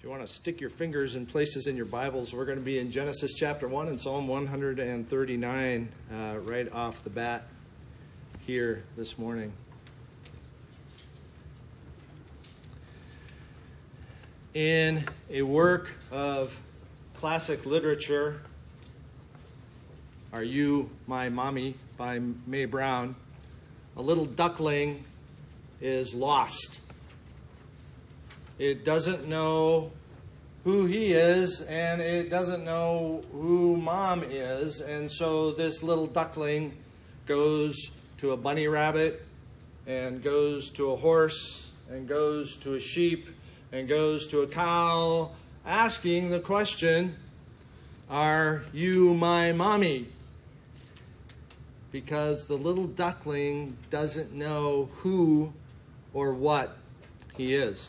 If you want to stick your fingers in places in your Bibles, we're going to be in Genesis chapter 1 and Psalm 139 uh, right off the bat here this morning. In a work of classic literature, Are You My Mommy by Mae Brown, a little duckling is lost it doesn't know who he is and it doesn't know who mom is. And so this little duckling goes to a bunny rabbit and goes to a horse and goes to a sheep and goes to a cow asking the question, Are you my mommy? Because the little duckling doesn't know who or what he is.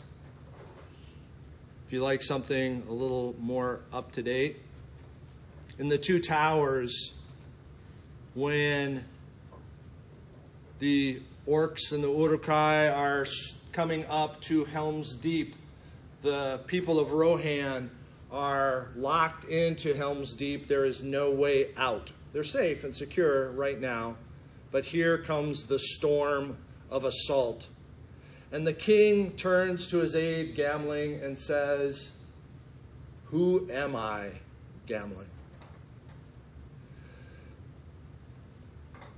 If you like something a little more up to date, in the two towers, when the orcs and the Uruk-hai are coming up to Helm's Deep, the people of Rohan are locked into Helm's Deep. There is no way out. They're safe and secure right now, but here comes the storm of assault and the king turns to his aide, Gamling, and says, Who am I, Gamling?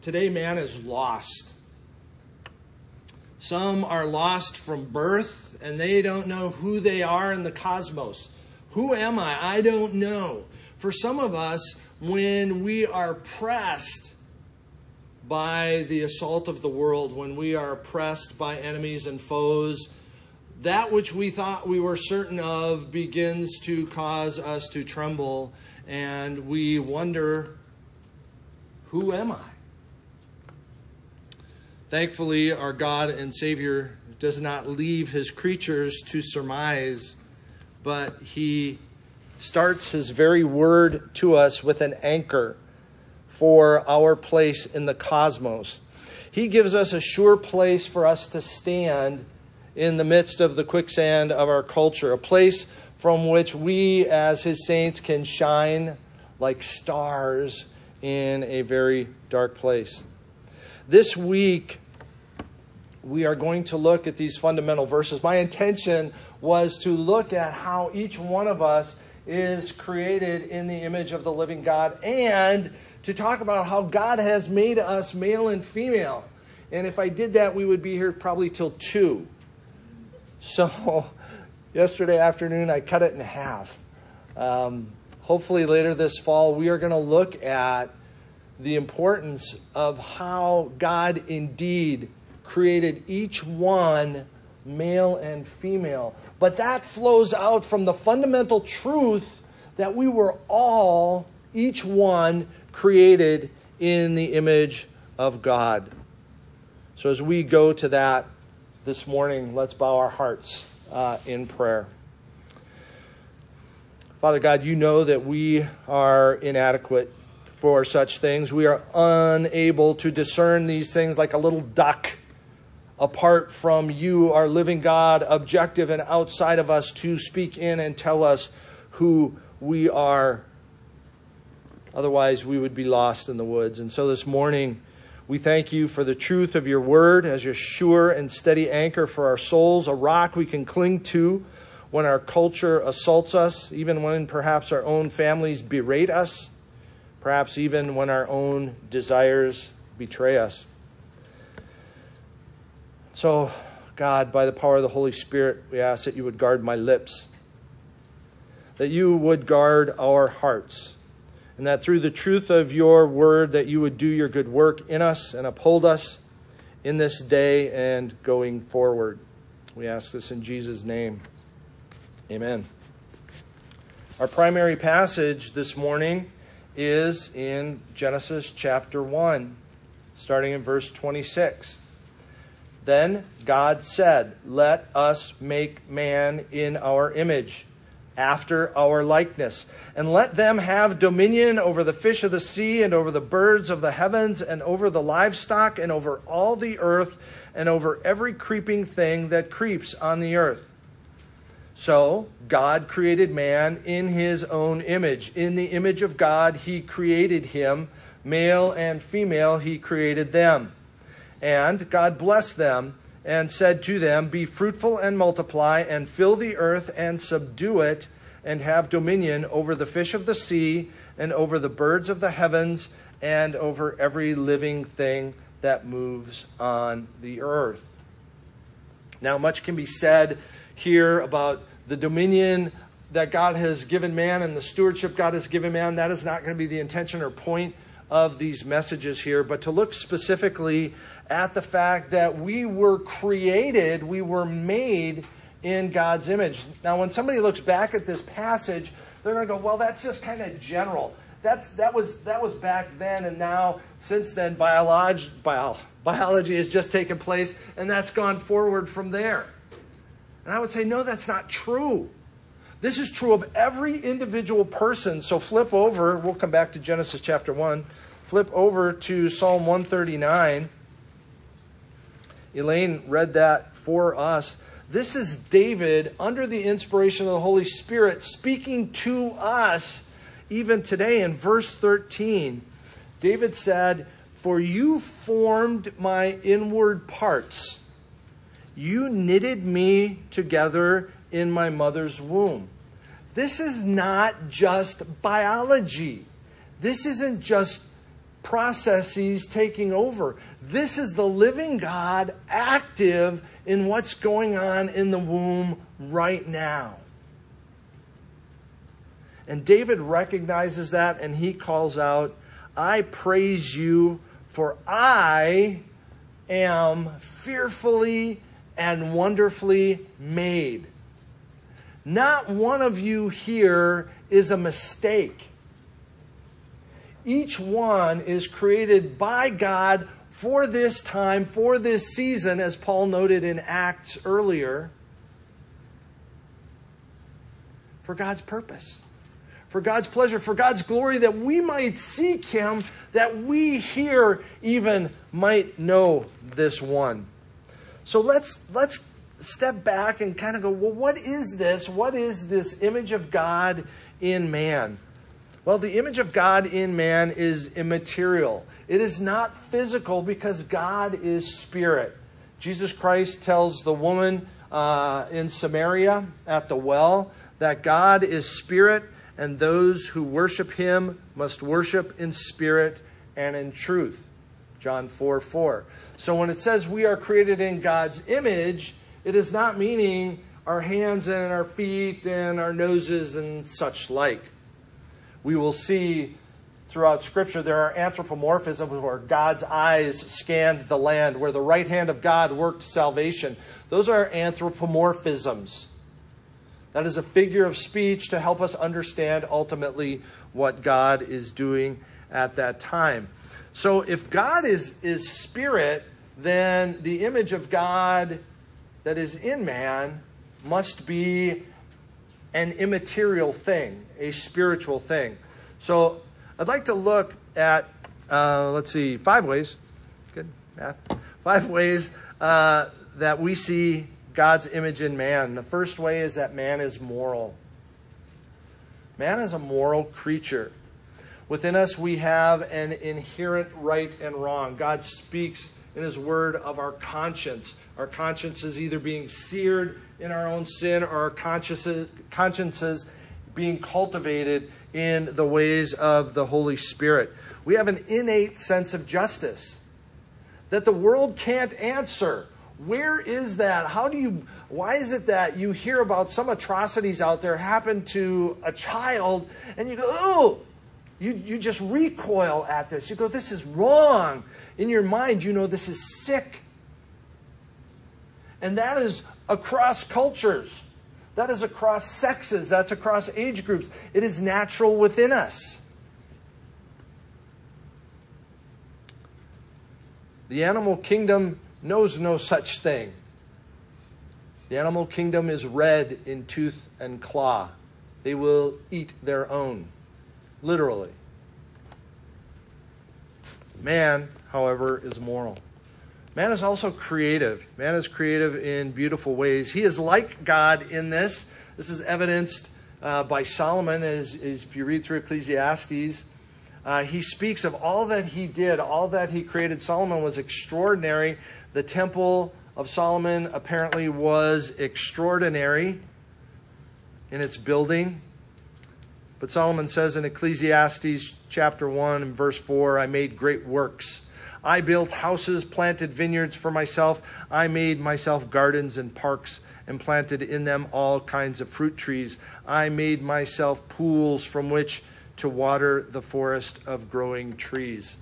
Today, man is lost. Some are lost from birth, and they don't know who they are in the cosmos. Who am I? I don't know. For some of us, when we are pressed by the assault of the world, when we are oppressed by enemies and foes, that which we thought we were certain of begins to cause us to tremble, and we wonder, Who am I? Thankfully, our God and Savior does not leave his creatures to surmise, but he starts his very word to us with an anchor for our place in the cosmos. He gives us a sure place for us to stand in the midst of the quicksand of our culture, a place from which we, as His saints, can shine like stars in a very dark place. This week, we are going to look at these fundamental verses. My intention was to look at how each one of us is created in the image of the living God and to talk about how God has made us male and female. And if I did that, we would be here probably till 2. So, yesterday afternoon, I cut it in half. Um, hopefully, later this fall, we are going to look at the importance of how God indeed created each one male and female. But that flows out from the fundamental truth that we were all, each one, created in the image of God. So, as we go to that this morning, let's bow our hearts uh, in prayer. Father God, you know that we are inadequate for such things. We are unable to discern these things like a little duck apart from you, our living God, objective and outside of us, to speak in and tell us who we are Otherwise, we would be lost in the woods. And so this morning, we thank you for the truth of your word as your sure and steady anchor for our souls, a rock we can cling to when our culture assaults us, even when perhaps our own families berate us, perhaps even when our own desires betray us. So, God, by the power of the Holy Spirit, we ask that you would guard my lips, that you would guard our hearts and that through the truth of your word that you would do your good work in us and uphold us in this day and going forward. We ask this in Jesus' name. Amen. Our primary passage this morning is in Genesis chapter 1, starting in verse 26. Then God said, Let us make man in our image after our likeness. And let them have dominion over the fish of the sea, and over the birds of the heavens, and over the livestock, and over all the earth, and over every creeping thing that creeps on the earth. So, God created man in his own image. In the image of God, he created him. Male and female, he created them. And God blessed them and said to them, Be fruitful and multiply, and fill the earth and subdue it, and have dominion over the fish of the sea, and over the birds of the heavens, and over every living thing that moves on the earth. Now, much can be said here about the dominion that God has given man and the stewardship God has given man. That is not going to be the intention or point of these messages here, but to look specifically at the fact that we were created, we were made in God's image. Now, when somebody looks back at this passage, they're going to go, well, that's just kind of general. That's, that, was, that was back then, and now, since then, biology, bio, biology has just taken place, and that's gone forward from there. And I would say, no, that's not true. This is true of every individual person. So flip over, we'll come back to Genesis chapter 1. Flip over to Psalm 139. Elaine read that for us. This is David, under the inspiration of the Holy Spirit, speaking to us even today in verse 13. David said, For you formed my inward parts. You knitted me together in my mother's womb. This is not just biology. This isn't just processes taking over. This is the living God active in what's going on in the womb right now. And David recognizes that and he calls out, I praise you, for I am fearfully and wonderfully made. Not one of you here is a mistake. Each one is created by God for this time, for this season, as Paul noted in Acts earlier, for God's purpose, for God's pleasure, for God's glory, that we might seek Him, that we here even might know this one. So let's, let's step back and kind of go, well, what is this? What is this image of God in man? Well, the image of God in man is immaterial. It is not physical because God is spirit. Jesus Christ tells the woman uh, in Samaria at the well that God is spirit, and those who worship him must worship in spirit and in truth. John 4 4. So when it says we are created in God's image, it is not meaning our hands and our feet and our noses and such like we will see throughout Scripture there are anthropomorphisms where God's eyes scanned the land, where the right hand of God worked salvation. Those are anthropomorphisms. That is a figure of speech to help us understand ultimately what God is doing at that time. So if God is, is spirit, then the image of God that is in man must be an immaterial thing, a spiritual thing. So I'd like to look at, uh, let's see, five ways. Good math. Five ways uh, that we see God's image in man. The first way is that man is moral. Man is a moral creature. Within us, we have an inherent right and wrong. God speaks in His Word of our conscience. Our conscience is either being seared in our own sin or our consciences, consciences being cultivated in the ways of the Holy Spirit. We have an innate sense of justice that the world can't answer. Where is that? How do you, why is it that you hear about some atrocities out there happen to a child and you go, oh, you, you just recoil at this. You go, this is wrong. In your mind, you know this is sick. And that is across cultures. That is across sexes. That's across age groups. It is natural within us. The animal kingdom knows no such thing. The animal kingdom is red in tooth and claw. They will eat their own, literally. Man, however, is moral. Man is also creative. Man is creative in beautiful ways. He is like God in this This is evidenced uh, by Solomon, as, as, if you read through Ecclesiastes. Uh, he speaks of all that he did, all that he created. Solomon was extraordinary. The temple of Solomon apparently was extraordinary in its building. But Solomon says in Ecclesiastes chapter 1 and verse 4 I made great works. I built houses, planted vineyards for myself. I made myself gardens and parks and planted in them all kinds of fruit trees. I made myself pools from which to water the forest of growing trees.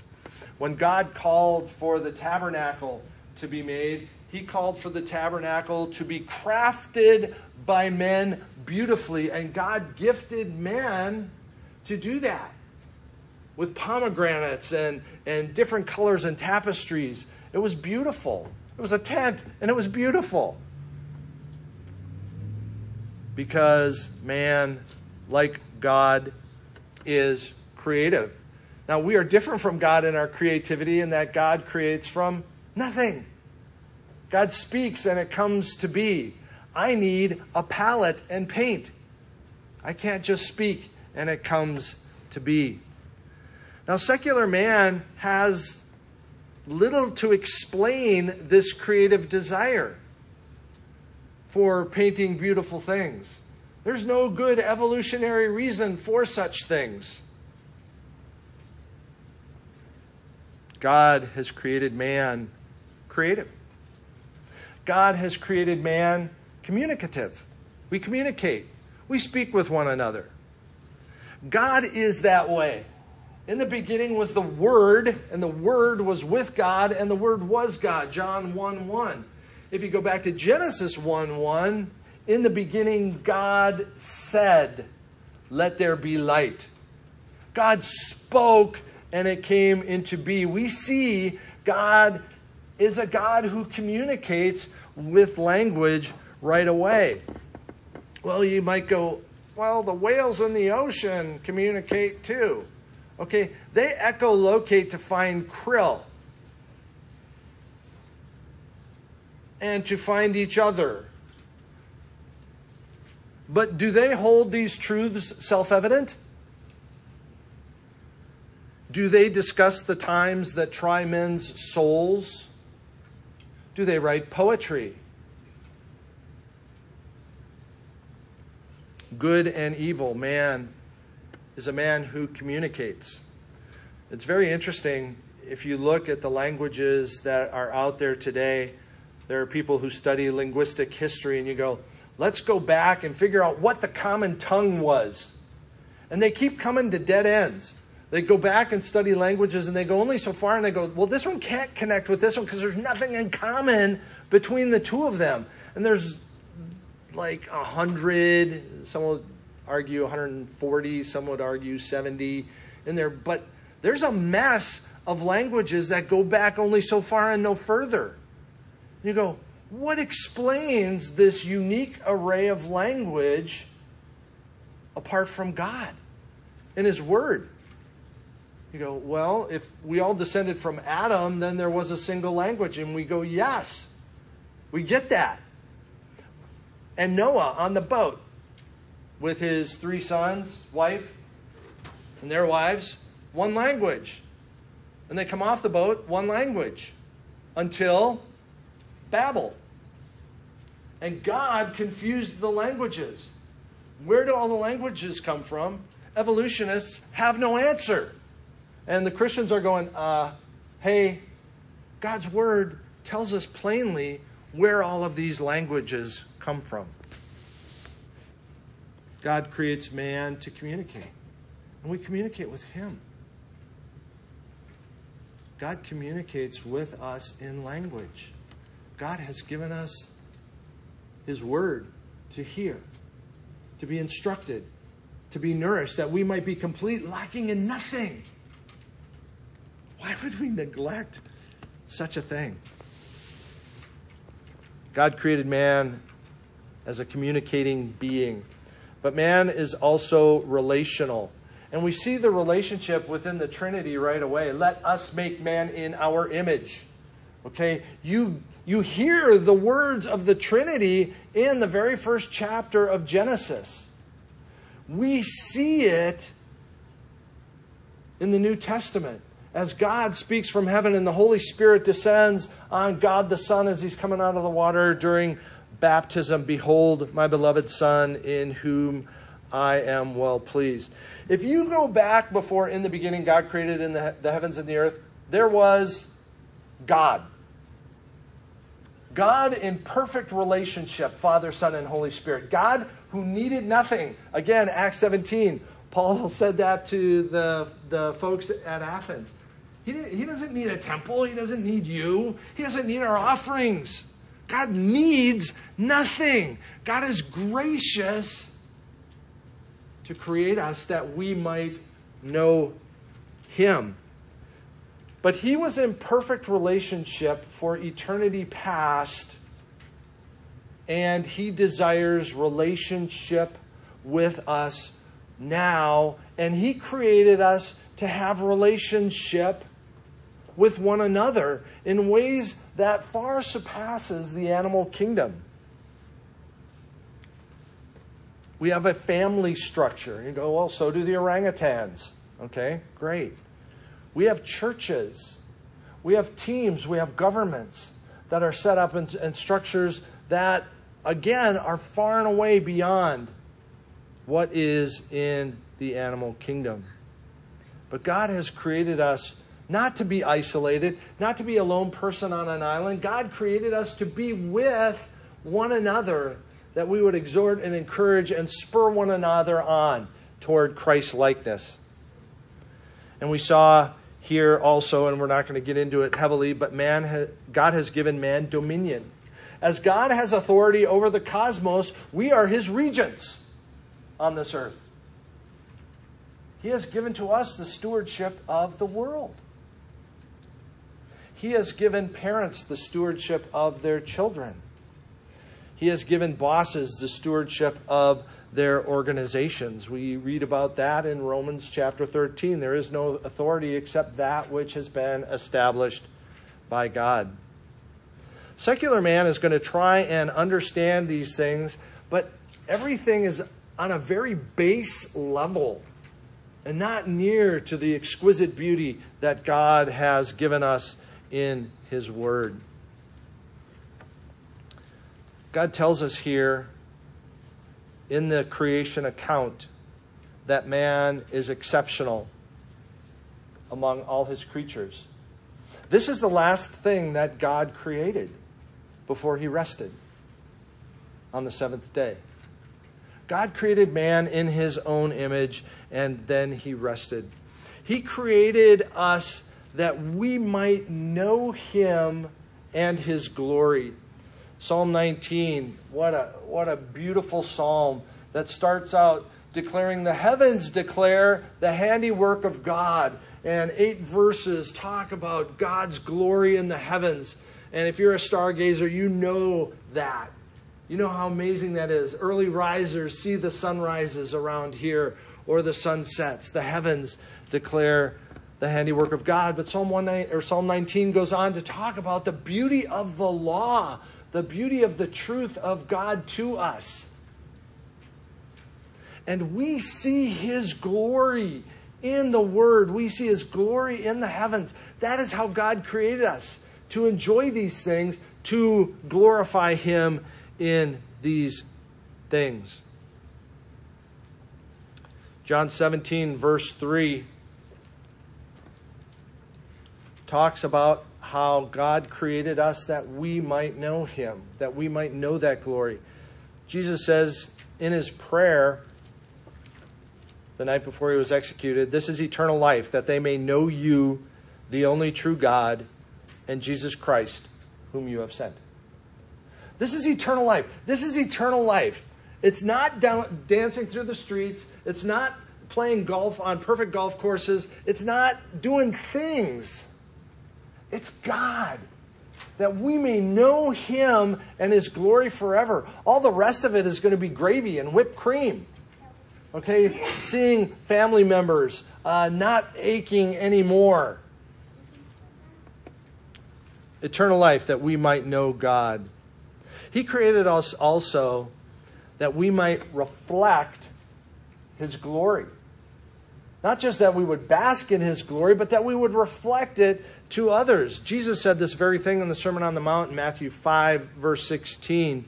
When God called for the tabernacle to be made, he called for the tabernacle to be crafted by men beautifully, and God gifted man to do that with pomegranates and, and different colors and tapestries. It was beautiful. It was a tent, and it was beautiful. Because man, like God, is creative. Now, we are different from God in our creativity in that God creates from nothing. God speaks and it comes to be. I need a palette and paint. I can't just speak and it comes to be. Now, secular man has little to explain this creative desire for painting beautiful things. There's no good evolutionary reason for such things. God has created man creative. God has created man communicative. We communicate, we speak with one another. God is that way. In the beginning was the Word, and the Word was with God, and the Word was God. John 1 1. If you go back to Genesis 1 1, in the beginning, God said, Let there be light. God spoke, and it came into be. We see God is a God who communicates with language right away. Well, you might go, well, the whales in the ocean communicate too. Okay, they echolocate to find krill and to find each other. But do they hold these truths self evident? Do they discuss the times that try men's souls? Do they write poetry? Good and evil, man is a man who communicates. It's very interesting if you look at the languages that are out there today. There are people who study linguistic history, and you go, let's go back and figure out what the common tongue was. And they keep coming to dead ends. They go back and study languages and they go only so far and they go, well, this one can't connect with this one because there's nothing in common between the two of them. And there's like a hundred, some would argue 140, some would argue 70 in there. But there's a mess of languages that go back only so far and no further. You go, what explains this unique array of language apart from God and His Word? You go, well, if we all descended from Adam, then there was a single language. And we go, yes, we get that. And Noah on the boat with his three sons, wife, and their wives, one language. And they come off the boat, one language, until Babel. And God confused the languages. Where do all the languages come from? Evolutionists have no answer. And the Christians are going, uh, hey, God's word tells us plainly where all of these languages come from. God creates man to communicate, and we communicate with him. God communicates with us in language. God has given us his word to hear, to be instructed, to be nourished, that we might be complete, lacking in nothing. Why would we neglect such a thing? God created man as a communicating being, but man is also relational. And we see the relationship within the Trinity right away. Let us make man in our image. Okay? You You hear the words of the Trinity in the very first chapter of Genesis. We see it in the New Testament as God speaks from heaven and the Holy Spirit descends on God the Son as he's coming out of the water during baptism. Behold, my beloved Son, in whom I am well pleased. If you go back before in the beginning God created in the, the heavens and the earth, there was God. God in perfect relationship, Father, Son, and Holy Spirit. God who needed nothing. Again, Acts 17. Paul said that to the, the folks at Athens. He, he doesn't need a temple. He doesn't need you. He doesn't need our offerings. God needs nothing. God is gracious to create us that we might know Him. But He was in perfect relationship for eternity past, and He desires relationship with us now, and He created us to have relationship with one another in ways that far surpasses the animal kingdom. We have a family structure. You go, well, so do the orangutans. Okay, great. We have churches. We have teams. We have governments that are set up and, in structures that, again, are far and away beyond what is in the animal kingdom. But God has created us not to be isolated, not to be a lone person on an island. God created us to be with one another, that we would exhort and encourage and spur one another on toward Christ likeness. And we saw here also, and we're not going to get into it heavily, but man, ha- God has given man dominion. As God has authority over the cosmos, we are his regents on this earth. He has given to us the stewardship of the world. He has given parents the stewardship of their children. He has given bosses the stewardship of their organizations. We read about that in Romans chapter 13. There is no authority except that which has been established by God. Secular man is going to try and understand these things, but everything is on a very base level and not near to the exquisite beauty that God has given us in His Word. God tells us here in the creation account that man is exceptional among all his creatures. This is the last thing that God created before he rested on the seventh day. God created man in his own image and then he rested. He created us that we might know him and his glory. Psalm 19, what a, what a beautiful psalm that starts out declaring the heavens declare the handiwork of God. And eight verses talk about God's glory in the heavens. And if you're a stargazer, you know that. You know how amazing that is. Early risers see the sunrises around here or the sunsets. The heavens declare the handiwork of God. But Psalm, 1, or Psalm 19 goes on to talk about the beauty of the law, the beauty of the truth of God to us. And we see his glory in the Word. We see his glory in the heavens. That is how God created us to enjoy these things, to glorify him in these things. John 17, verse 3 talks about how God created us that we might know Him, that we might know that glory. Jesus says in His prayer the night before He was executed, This is eternal life, that they may know you, the only true God, and Jesus Christ, whom you have sent. This is eternal life. This is eternal life. It's not down, dancing through the streets. It's not playing golf on perfect golf courses. It's not doing things. It's God. That we may know Him and His glory forever. All the rest of it is going to be gravy and whipped cream. Okay? Seeing family members uh, not aching anymore. eternal life that we might know God. He created us also that we might reflect His glory. Not just that we would bask in His glory, but that we would reflect it to others. Jesus said this very thing in the Sermon on the Mount in Matthew 5, verse 16.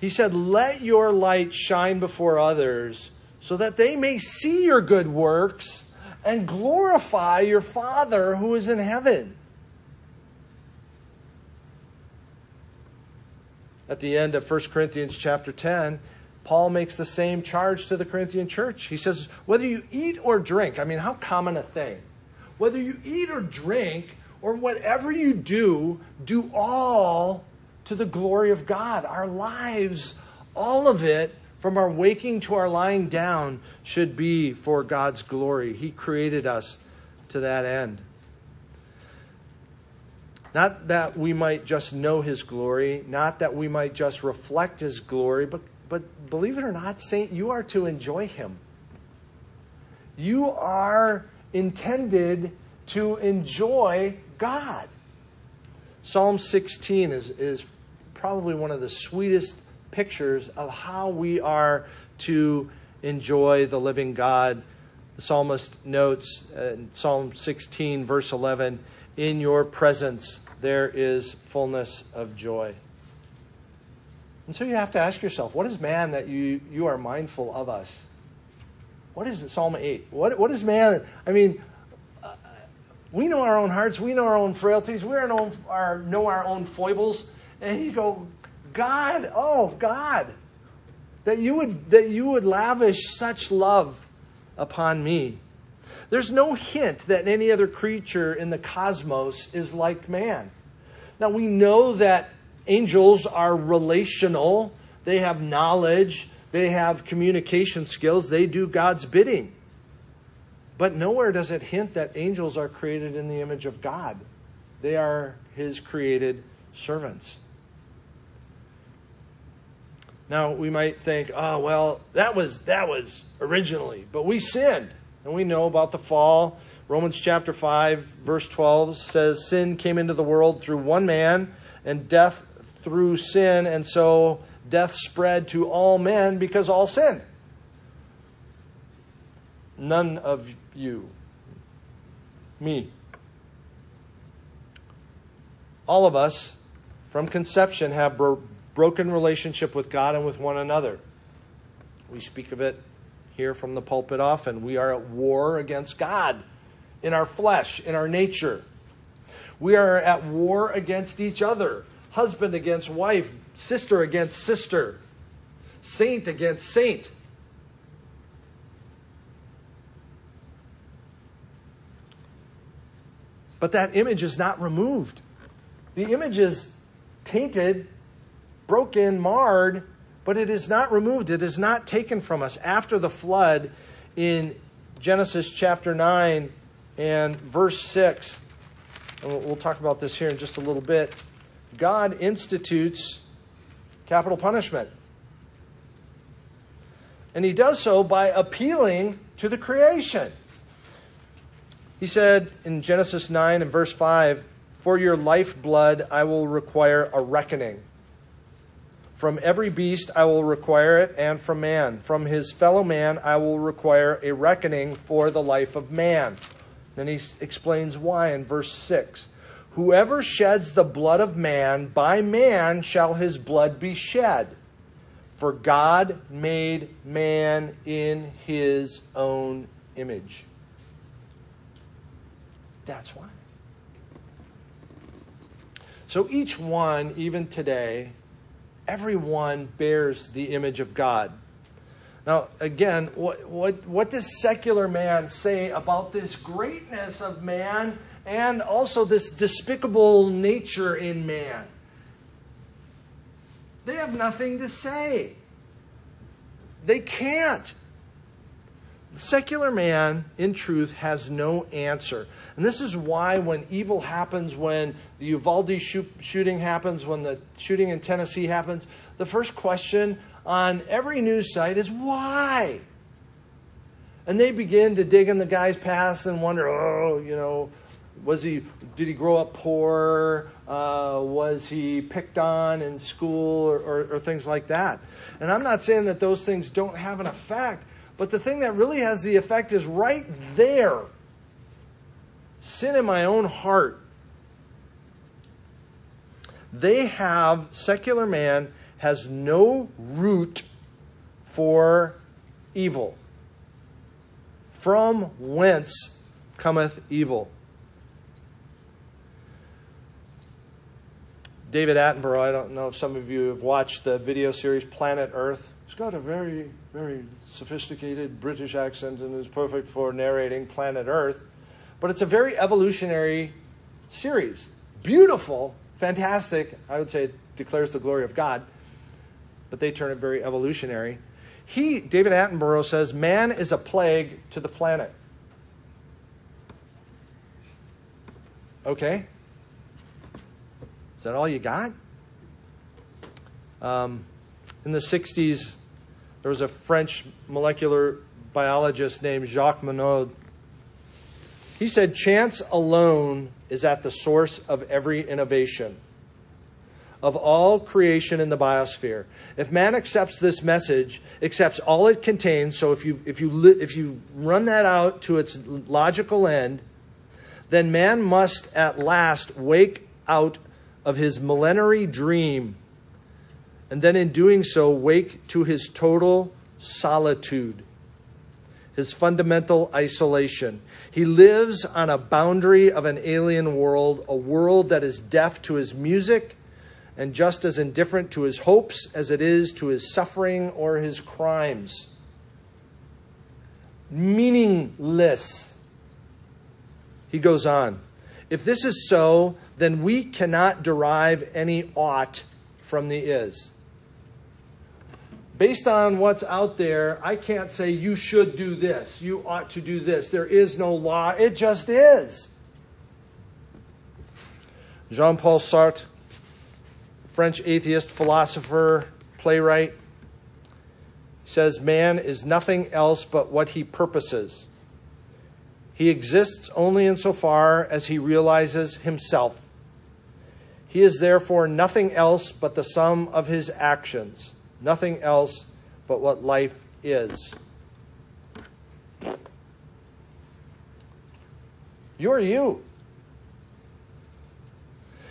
He said, Let your light shine before others so that they may see your good works and glorify your Father who is in heaven. At the end of 1 Corinthians chapter 10, Paul makes the same charge to the Corinthian church. He says, whether you eat or drink, I mean, how common a thing. Whether you eat or drink, or whatever you do, do all to the glory of God. Our lives, all of it, from our waking to our lying down, should be for God's glory. He created us to that end. Not that we might just know His glory, not that we might just reflect His glory, but, but believe it or not, Saint, you are to enjoy Him. You are intended to enjoy God. Psalm 16 is, is probably one of the sweetest pictures of how we are to enjoy the living God. The psalmist notes uh, in Psalm 16, verse 11, In your presence there is fullness of joy. And so you have to ask yourself, what is man that you, you are mindful of us? What is it, Psalm 8? What, what is man? I mean, uh, we know our own hearts. We know our own frailties. We know our, know our own foibles. And you go, God, oh God, that you would that you would lavish such love upon me. There's no hint that any other creature in the cosmos is like man. Now we know that angels are relational. They have knowledge. They have communication skills. They do God's bidding. But nowhere does it hint that angels are created in the image of God. They are his created servants. Now we might think, oh well, that was that was originally, but we sinned. And we know about the fall. Romans chapter 5 verse 12 says sin came into the world through one man and death through sin and so death spread to all men because all sin. None of you. Me. All of us from conception have bro- broken relationship with God and with one another. We speak of it here from the pulpit often. We are at war against God in our flesh, in our nature. We are at war against each other husband against wife, sister against sister, saint against saint. But that image is not removed. The image is tainted, broken, marred, but it is not removed. It is not taken from us. After the flood in Genesis chapter 9 and verse 6, and we'll talk about this here in just a little bit, God institutes capital punishment. And he does so by appealing to the creation. He said in Genesis 9 and verse 5 For your lifeblood I will require a reckoning. From every beast I will require it, and from man. From his fellow man I will require a reckoning for the life of man. Then he explains why in verse 6. Whoever sheds the blood of man, by man shall his blood be shed. For God made man in his own image. That's why. So each one, even today, everyone bears the image of God. Now, again, what, what, what does secular man say about this greatness of man and also this despicable nature in man? They have nothing to say. They can't. Secular man, in truth, has no answer. And this is why, when evil happens, when the Uvalde shooting happens, when the shooting in Tennessee happens, the first question on every news site is why? And they begin to dig in the guy's past and wonder, oh, you know, Was he? Did he grow up poor? Uh, was he picked on in school or, or, or things like that? And I'm not saying that those things don't have an effect, but the thing that really has the effect is right there. Sin in my own heart. They have secular man has no root for evil. From whence cometh evil? David Attenborough, I don't know if some of you have watched the video series Planet Earth. He's got a very, very sophisticated British accent and is perfect for narrating Planet Earth. But it's a very evolutionary series. Beautiful, fantastic. I would say it declares the glory of God, but they turn it very evolutionary. He, David Attenborough says, man is a plague to the planet. Okay? Is that all you got? Um, in the 60s, there was a French molecular biologist named Jacques Monod. He said, Chance alone is at the source of every innovation of all creation in the biosphere. If man accepts this message, accepts all it contains, so if you, if you, if you run that out to its logical end, then man must at last wake out of his millenary dream, and then in doing so, wake to his total solitude, his fundamental isolation. He lives on a boundary of an alien world, a world that is deaf to his music and just as indifferent to his hopes as it is to his suffering or his crimes. Meaningless. He goes on. If this is so, then we cannot derive any ought from the is. Based on what's out there, I can't say you should do this, you ought to do this. There is no law, it just is. Jean Paul Sartre French atheist, philosopher, playwright, says man is nothing else but what he purposes. He exists only insofar as he realizes himself. He is therefore nothing else but the sum of his actions, nothing else but what life is. You're you.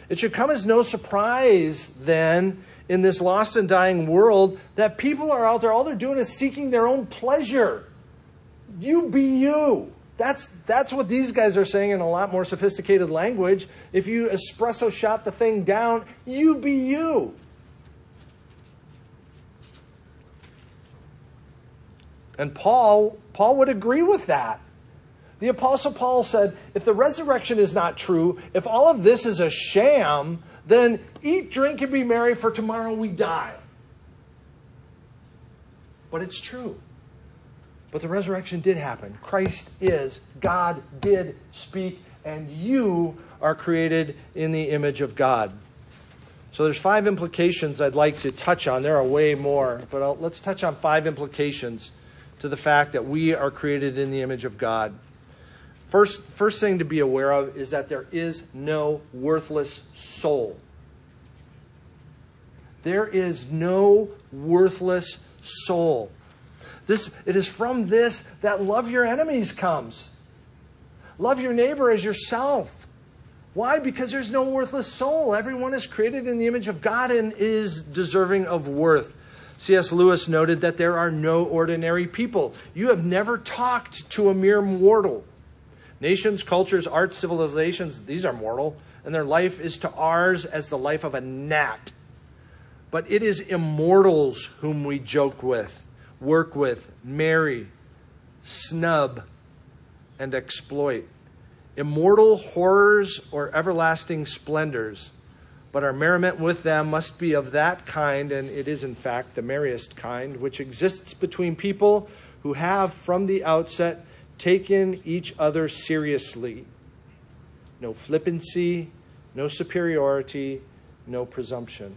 It should come as no surprise then in this lost and dying world that people are out there, all they're doing is seeking their own pleasure. You be you. That's, that's what these guys are saying in a lot more sophisticated language. If you espresso shot the thing down, you be you. And Paul, Paul would agree with that. The Apostle Paul said, if the resurrection is not true, if all of this is a sham, then eat, drink, and be merry, for tomorrow we die. But it's true. But the resurrection did happen. Christ is, God did speak, and you are created in the image of God. So there's five implications I'd like to touch on. There are way more, but I'll, let's touch on five implications to the fact that we are created in the image of God. First, first thing to be aware of is that there is no worthless soul. There is no worthless soul. This, it is from this that love your enemies comes. Love your neighbor as yourself. Why? Because there's no worthless soul. Everyone is created in the image of God and is deserving of worth. C.S. Lewis noted that there are no ordinary people. You have never talked to a mere mortal. Nations, cultures, arts, civilizations, these are mortal, and their life is to ours as the life of a gnat. But it is immortals whom we joke with, work with, marry, snub, and exploit. Immortal horrors or everlasting splendors, but our merriment with them must be of that kind, and it is in fact the merriest kind, which exists between people who have from the outset taken each other seriously. No flippancy, no superiority, no presumption.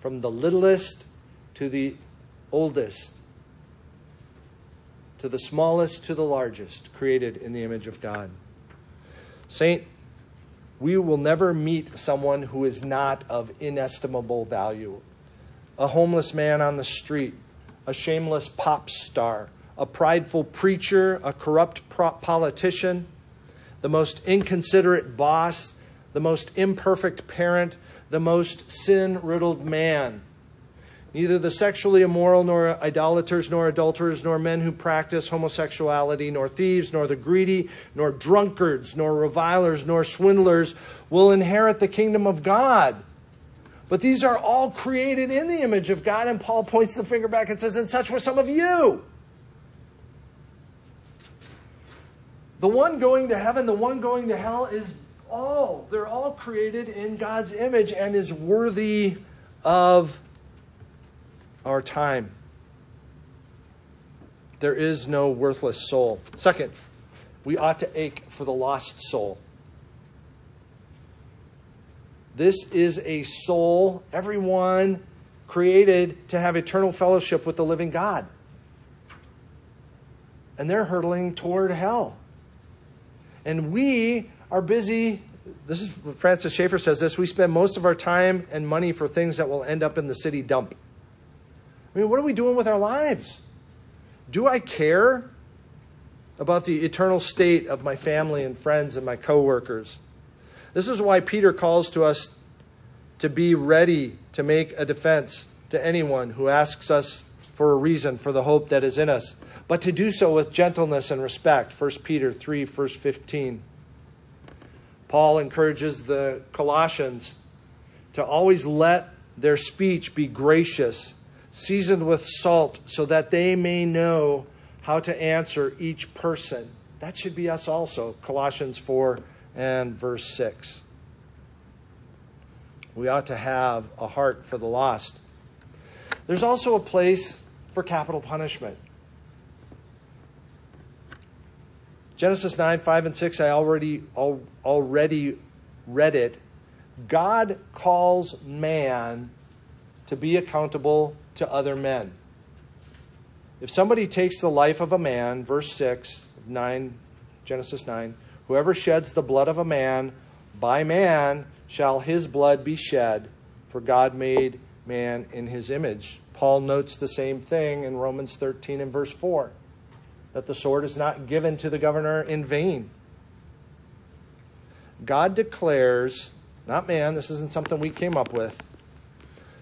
From the littlest to the oldest, to the smallest to the largest, created in the image of God. Saint, we will never meet someone who is not of inestimable value. A homeless man on the street, a shameless pop star, a prideful preacher, a corrupt politician, the most inconsiderate boss, the most imperfect parent, the most sin riddled man. Neither the sexually immoral, nor idolaters, nor adulterers, nor men who practice homosexuality, nor thieves, nor the greedy, nor drunkards, nor revilers, nor swindlers will inherit the kingdom of God. But these are all created in the image of God, and Paul points the finger back and says, And such were some of you. The one going to heaven, the one going to hell is all, they're all created in God's image and is worthy of our time. There is no worthless soul. Second, we ought to ache for the lost soul. This is a soul, everyone created to have eternal fellowship with the living God. And they're hurtling toward hell. And we are busy. This is Francis Schaeffer says this. We spend most of our time and money for things that will end up in the city dump. I mean, what are we doing with our lives? Do I care about the eternal state of my family and friends and my coworkers? This is why Peter calls to us to be ready to make a defense to anyone who asks us for a reason for the hope that is in us, but to do so with gentleness and respect. 1 Peter 3, verse 15. Paul encourages the Colossians to always let their speech be gracious seasoned with salt, so that they may know how to answer each person. That should be us also. Colossians 4 and verse 6. We ought to have a heart for the lost. There's also a place for capital punishment. Genesis 9, 5, and 6, I already, already read it. God calls man to be accountable to other men. If somebody takes the life of a man, verse 6, 9, Genesis 9, whoever sheds the blood of a man, by man shall his blood be shed, for God made man in his image. Paul notes the same thing in Romans 13 and verse 4 that the sword is not given to the governor in vain. God declares, not man, this isn't something we came up with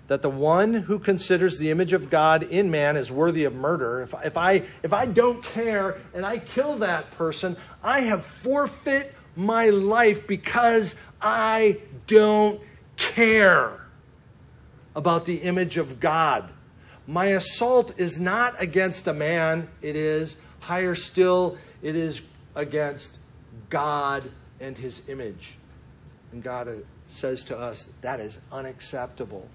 that the one who considers the image of God in man is worthy of murder, if, if, I, if I don't care and I kill that person, I have forfeit my life because I don't care about the image of God. My assault is not against a man, it is, higher still, it is against God and his image. And God uh, says to us, that is unacceptable.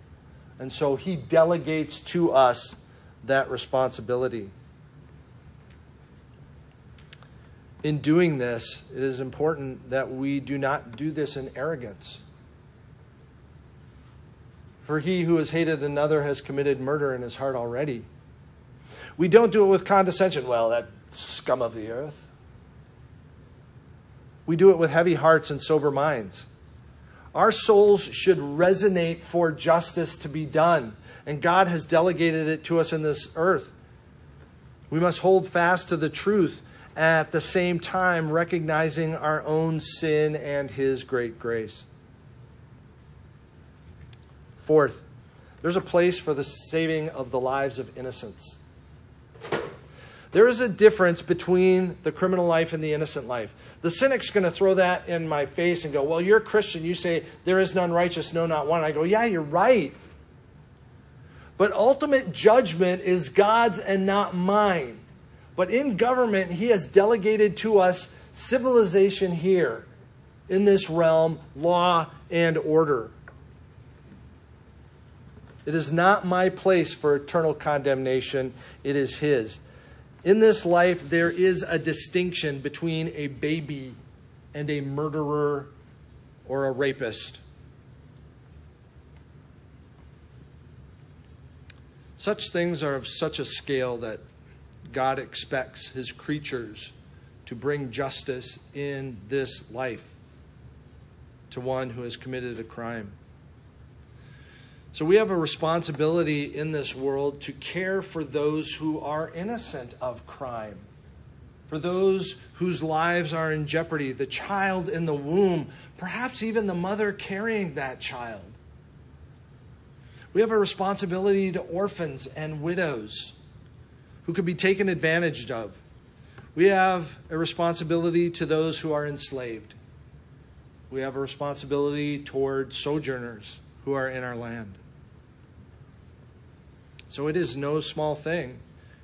And so he delegates to us that responsibility. In doing this, it is important that we do not do this in arrogance. For he who has hated another has committed murder in his heart already. We don't do it with condescension. Well, that scum of the earth. We do it with heavy hearts and sober minds. Our souls should resonate for justice to be done, and God has delegated it to us in this earth. We must hold fast to the truth at the same time recognizing our own sin and His great grace. Fourth, there's a place for the saving of the lives of innocents. There is a difference between the criminal life and the innocent life. The cynic's going to throw that in my face and go, Well, you're a Christian. You say, There is none righteous, no, not one. I go, Yeah, you're right. But ultimate judgment is God's and not mine. But in government, He has delegated to us civilization here in this realm, law and order. It is not my place for eternal condemnation, it is His. In this life, there is a distinction between a baby and a murderer or a rapist. Such things are of such a scale that God expects his creatures to bring justice in this life. to one who has committed a crime. So we have a responsibility in this world to care for those who are innocent of crime, for those whose lives are in jeopardy, the child in the womb, perhaps even the mother carrying that child. We have a responsibility to orphans and widows who could be taken advantage of. We have a responsibility to those who are enslaved. We have a responsibility toward sojourners who are in our land. So it is no small thing.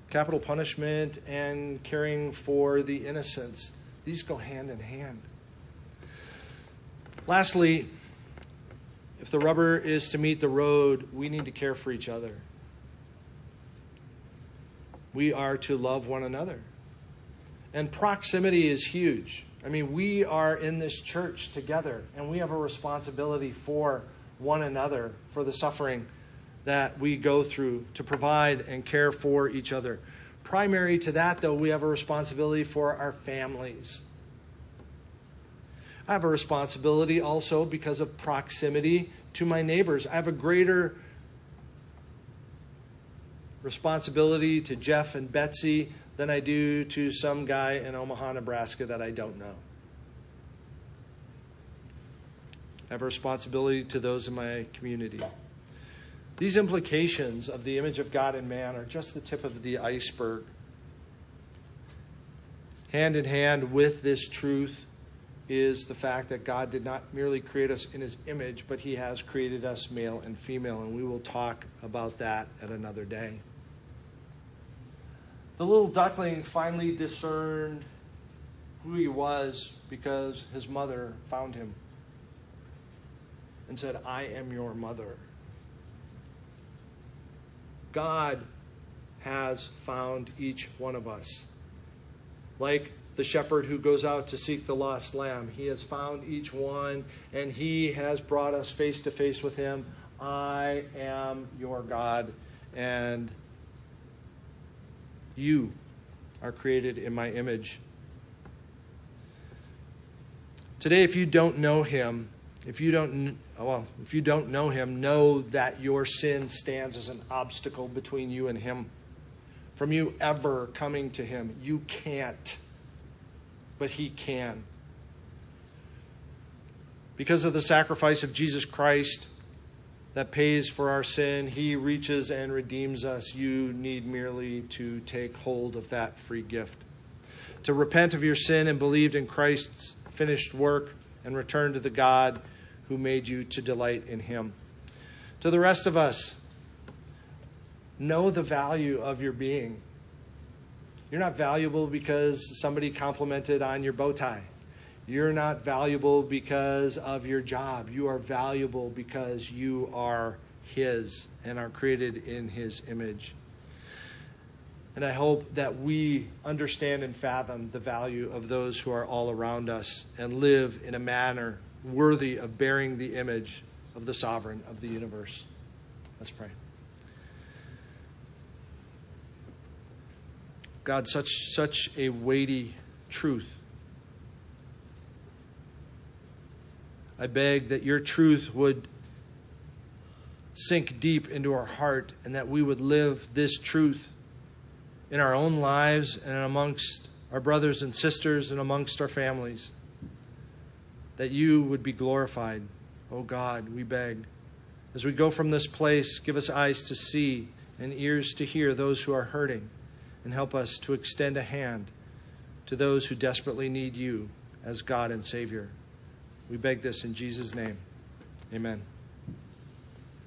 Capital punishment and caring for the innocents, these go hand in hand. Lastly, if the rubber is to meet the road, we need to care for each other. We are to love one another. And proximity is huge. I mean, we are in this church together, and we have a responsibility for one another, for the suffering that we go through, to provide and care for each other. Primary to that, though, we have a responsibility for our families. I have a responsibility also because of proximity to my neighbors. I have a greater responsibility to Jeff and Betsy than I do to some guy in Omaha, Nebraska that I don't know. I have a responsibility to those in my community. These implications of the image of God in man are just the tip of the iceberg. Hand in hand with this truth is the fact that God did not merely create us in his image, but he has created us male and female, and we will talk about that at another day. The little duckling finally discerned who he was because his mother found him and said, I am your mother. God has found each one of us. Like the shepherd who goes out to seek the lost lamb. He has found each one and he has brought us face to face with him. I am your God and you are created in my image. Today if you don't know him, if you don't oh, well, if you don't know him, know that your sin stands as an obstacle between you and him. From you ever coming to him, you can't but He can. Because of the sacrifice of Jesus Christ that pays for our sin, He reaches and redeems us. You need merely to take hold of that free gift. To repent of your sin and believe in Christ's finished work and return to the God who made you to delight in Him. To the rest of us, know the value of your being. You're not valuable because somebody complimented on your bow tie. You're not valuable because of your job. You are valuable because you are His and are created in His image. And I hope that we understand and fathom the value of those who are all around us and live in a manner worthy of bearing the image of the sovereign of the universe. Let's pray. God, such, such a weighty truth. I beg that your truth would sink deep into our heart and that we would live this truth in our own lives and amongst our brothers and sisters and amongst our families. That you would be glorified. Oh God, we beg. As we go from this place, give us eyes to see and ears to hear those who are hurting and help us to extend a hand to those who desperately need you as God and Savior. We beg this in Jesus' name. Amen.